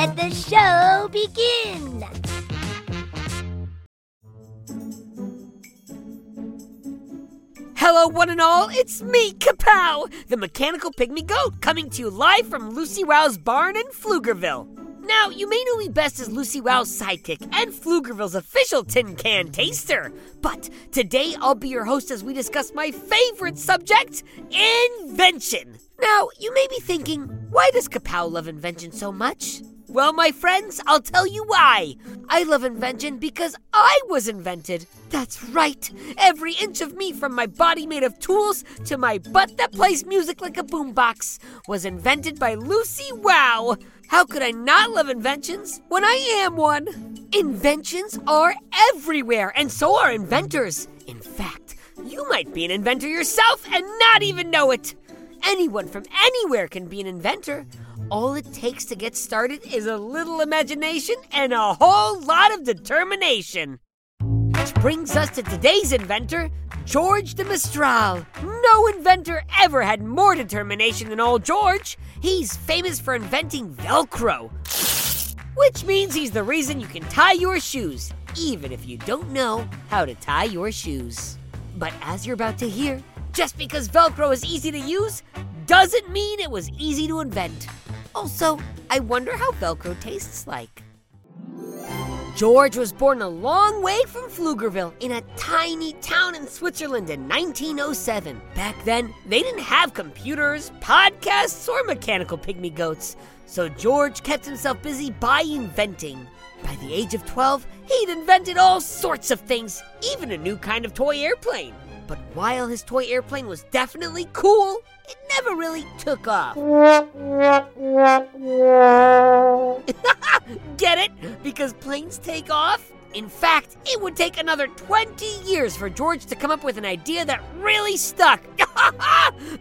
Let the show begin. Hello, one and all. It's me, Kapow, the mechanical pygmy goat, coming to you live from Lucy Wow's barn in Pflugerville. Now, you may know me best as Lucy Wow's sidekick and Pflugerville's official tin can taster. But today, I'll be your host as we discuss my favorite subject invention. Now, you may be thinking, why does Kapow love invention so much? Well, my friends, I'll tell you why. I love invention because I was invented. That's right. Every inch of me, from my body made of tools to my butt that plays music like a boombox, was invented by Lucy Wow. How could I not love inventions when I am one? Inventions are everywhere, and so are inventors. In fact, you might be an inventor yourself and not even know it. Anyone from anywhere can be an inventor. All it takes to get started is a little imagination and a whole lot of determination. Which brings us to today's inventor, George de Mestral. No inventor ever had more determination than old George. He's famous for inventing Velcro, which means he's the reason you can tie your shoes, even if you don't know how to tie your shoes. But as you're about to hear, just because Velcro is easy to use doesn't mean it was easy to invent. Also, I wonder how Velcro tastes like. George was born a long way from Pflugerville in a tiny town in Switzerland in 1907. Back then, they didn't have computers, podcasts, or mechanical pygmy goats, so George kept himself busy by inventing. By the age of 12, he'd invented all sorts of things, even a new kind of toy airplane. But while his toy airplane was definitely cool, it never really took off. Get it? Because planes take off? In fact, it would take another 20 years for George to come up with an idea that really stuck.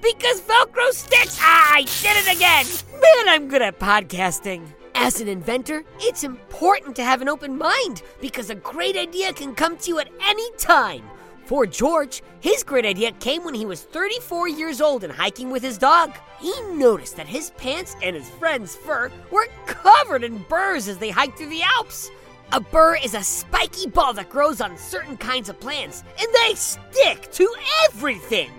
because Velcro sticks! Ah, I did it again! Man, I'm good at podcasting. As an inventor, it's important to have an open mind because a great idea can come to you at any time. For George, his great idea came when he was 34 years old and hiking with his dog. He noticed that his pants and his friend's fur were covered in burrs as they hiked through the Alps. A burr is a spiky ball that grows on certain kinds of plants, and they stick to everything.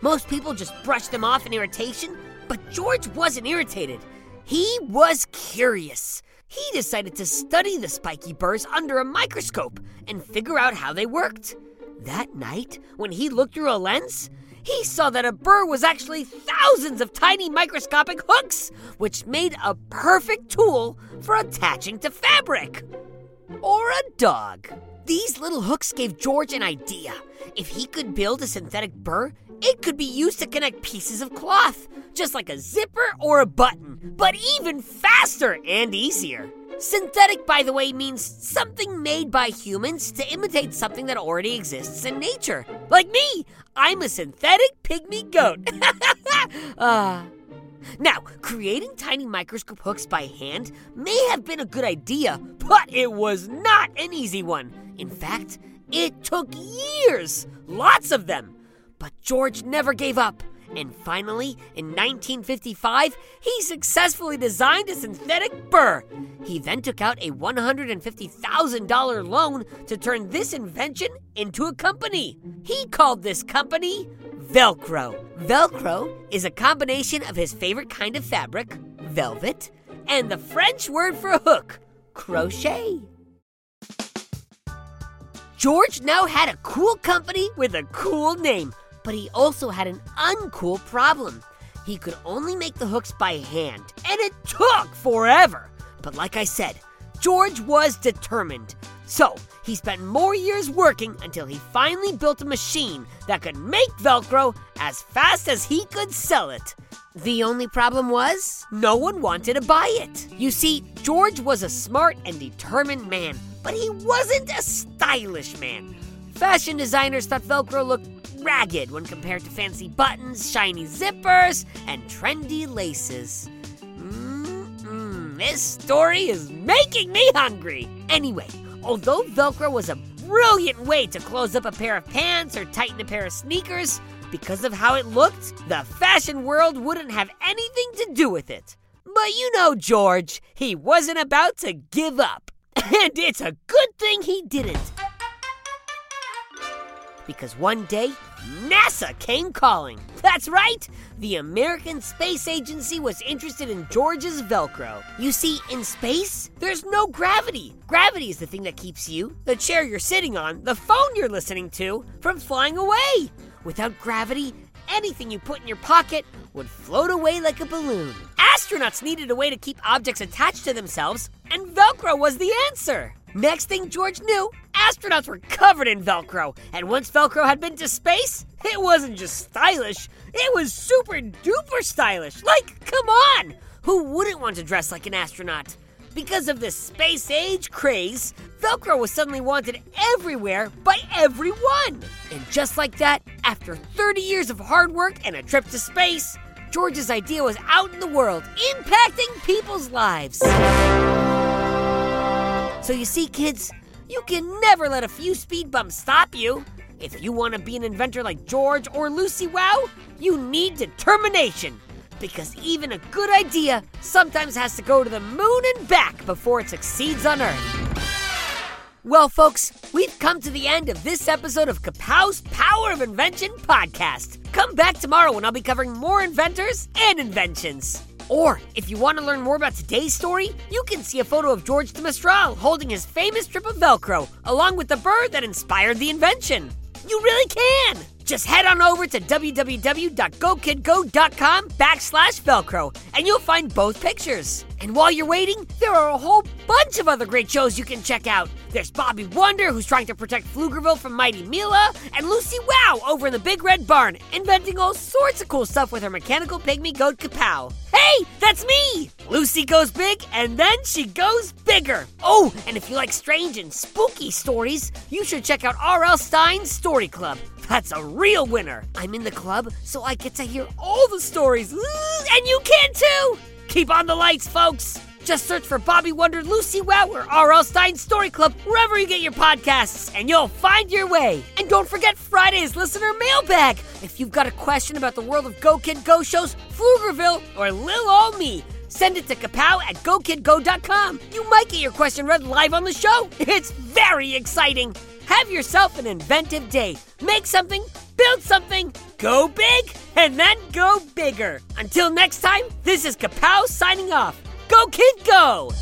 Most people just brush them off in irritation, but George wasn't irritated. He was curious. He decided to study the spiky burrs under a microscope and figure out how they worked. That night, when he looked through a lens, he saw that a burr was actually thousands of tiny microscopic hooks, which made a perfect tool for attaching to fabric. Or a dog. These little hooks gave George an idea. If he could build a synthetic burr, it could be used to connect pieces of cloth, just like a zipper or a button, but even faster and easier. Synthetic, by the way, means something made by humans to imitate something that already exists in nature. Like me, I'm a synthetic pygmy goat. Ah. Now, creating tiny microscope hooks by hand may have been a good idea, but it was not an easy one. In fact, it took years, lots of them. But George never gave up. And finally, in 1955, he successfully designed a synthetic burr. He then took out a $150,000 loan to turn this invention into a company. He called this company Velcro. Velcro is a combination of his favorite kind of fabric, velvet, and the French word for hook, crochet. George now had a cool company with a cool name, but he also had an uncool problem. He could only make the hooks by hand, and it took forever. But like I said, George was determined. So he spent more years working until he finally built a machine that could make Velcro as fast as he could sell it. The only problem was, no one wanted to buy it. You see, George was a smart and determined man, but he wasn't a stylish man. Fashion designers thought Velcro looked ragged when compared to fancy buttons, shiny zippers, and trendy laces. Mm-mm, this story is making me hungry. Anyway, although Velcro was a brilliant way to close up a pair of pants or tighten a pair of sneakers, because of how it looked, the fashion world wouldn't have anything to do with it. But you know George, he wasn't about to give up. And it's a good thing he didn't. Because one day, NASA came calling. That's right! The American Space Agency was interested in George's Velcro. You see, in space, there's no gravity. Gravity is the thing that keeps you, the chair you're sitting on, the phone you're listening to, from flying away. Without gravity, anything you put in your pocket would float away like a balloon. Astronauts needed a way to keep objects attached to themselves, and Velcro was the answer. Next thing George knew, astronauts were covered in Velcro, and once Velcro had been to space, it wasn't just stylish, it was super duper stylish. Like, come on! Who wouldn't want to dress like an astronaut? Because of the space age craze, Velcro was suddenly wanted everywhere by everyone. And just like that, after 30 years of hard work and a trip to space, George's idea was out in the world, impacting people's lives. So you see, kids, you can never let a few speed bumps stop you. If you want to be an inventor like George or Lucy Wow, you need determination. Because even a good idea sometimes has to go to the moon and back before it succeeds on Earth. Well, folks, we've come to the end of this episode of Kapow's Power of Invention podcast. Come back tomorrow when I'll be covering more inventors and inventions. Or, if you want to learn more about today's story, you can see a photo of George de Mestral holding his famous strip of Velcro, along with the bird that inspired the invention. You really can! Just head on over to www.gokidgo.com backslash Velcro, and you'll find both pictures. And while you're waiting, there are a whole bunch of other great shows you can check out. There's Bobby Wonder, who's trying to protect Pflugerville from Mighty Mila, and Lucy Wow over in the Big Red Barn, inventing all sorts of cool stuff with her mechanical pygmy goat Kapow. Hey, that's me! Lucy goes big, and then she goes bigger. Oh, and if you like strange and spooky stories, you should check out R.L. Stine's Story Club. That's a real winner. I'm in the club, so I get to hear all the stories. And you can too! Keep on the lights, folks! Just search for Bobby Wonder, Lucy Wow, or R.L. Stine Story Club wherever you get your podcasts, and you'll find your way. And don't forget Friday's listener mailbag. If you've got a question about the world of Go Kid Go shows, Pflugerville, or Lil Ol Me, send it to kapow at gokidgo.com. You might get your question read live on the show. It's very exciting. Have yourself an inventive day. Make something, build something, go big, and then go bigger. Until next time, this is Kapow signing off. Go, kid, go!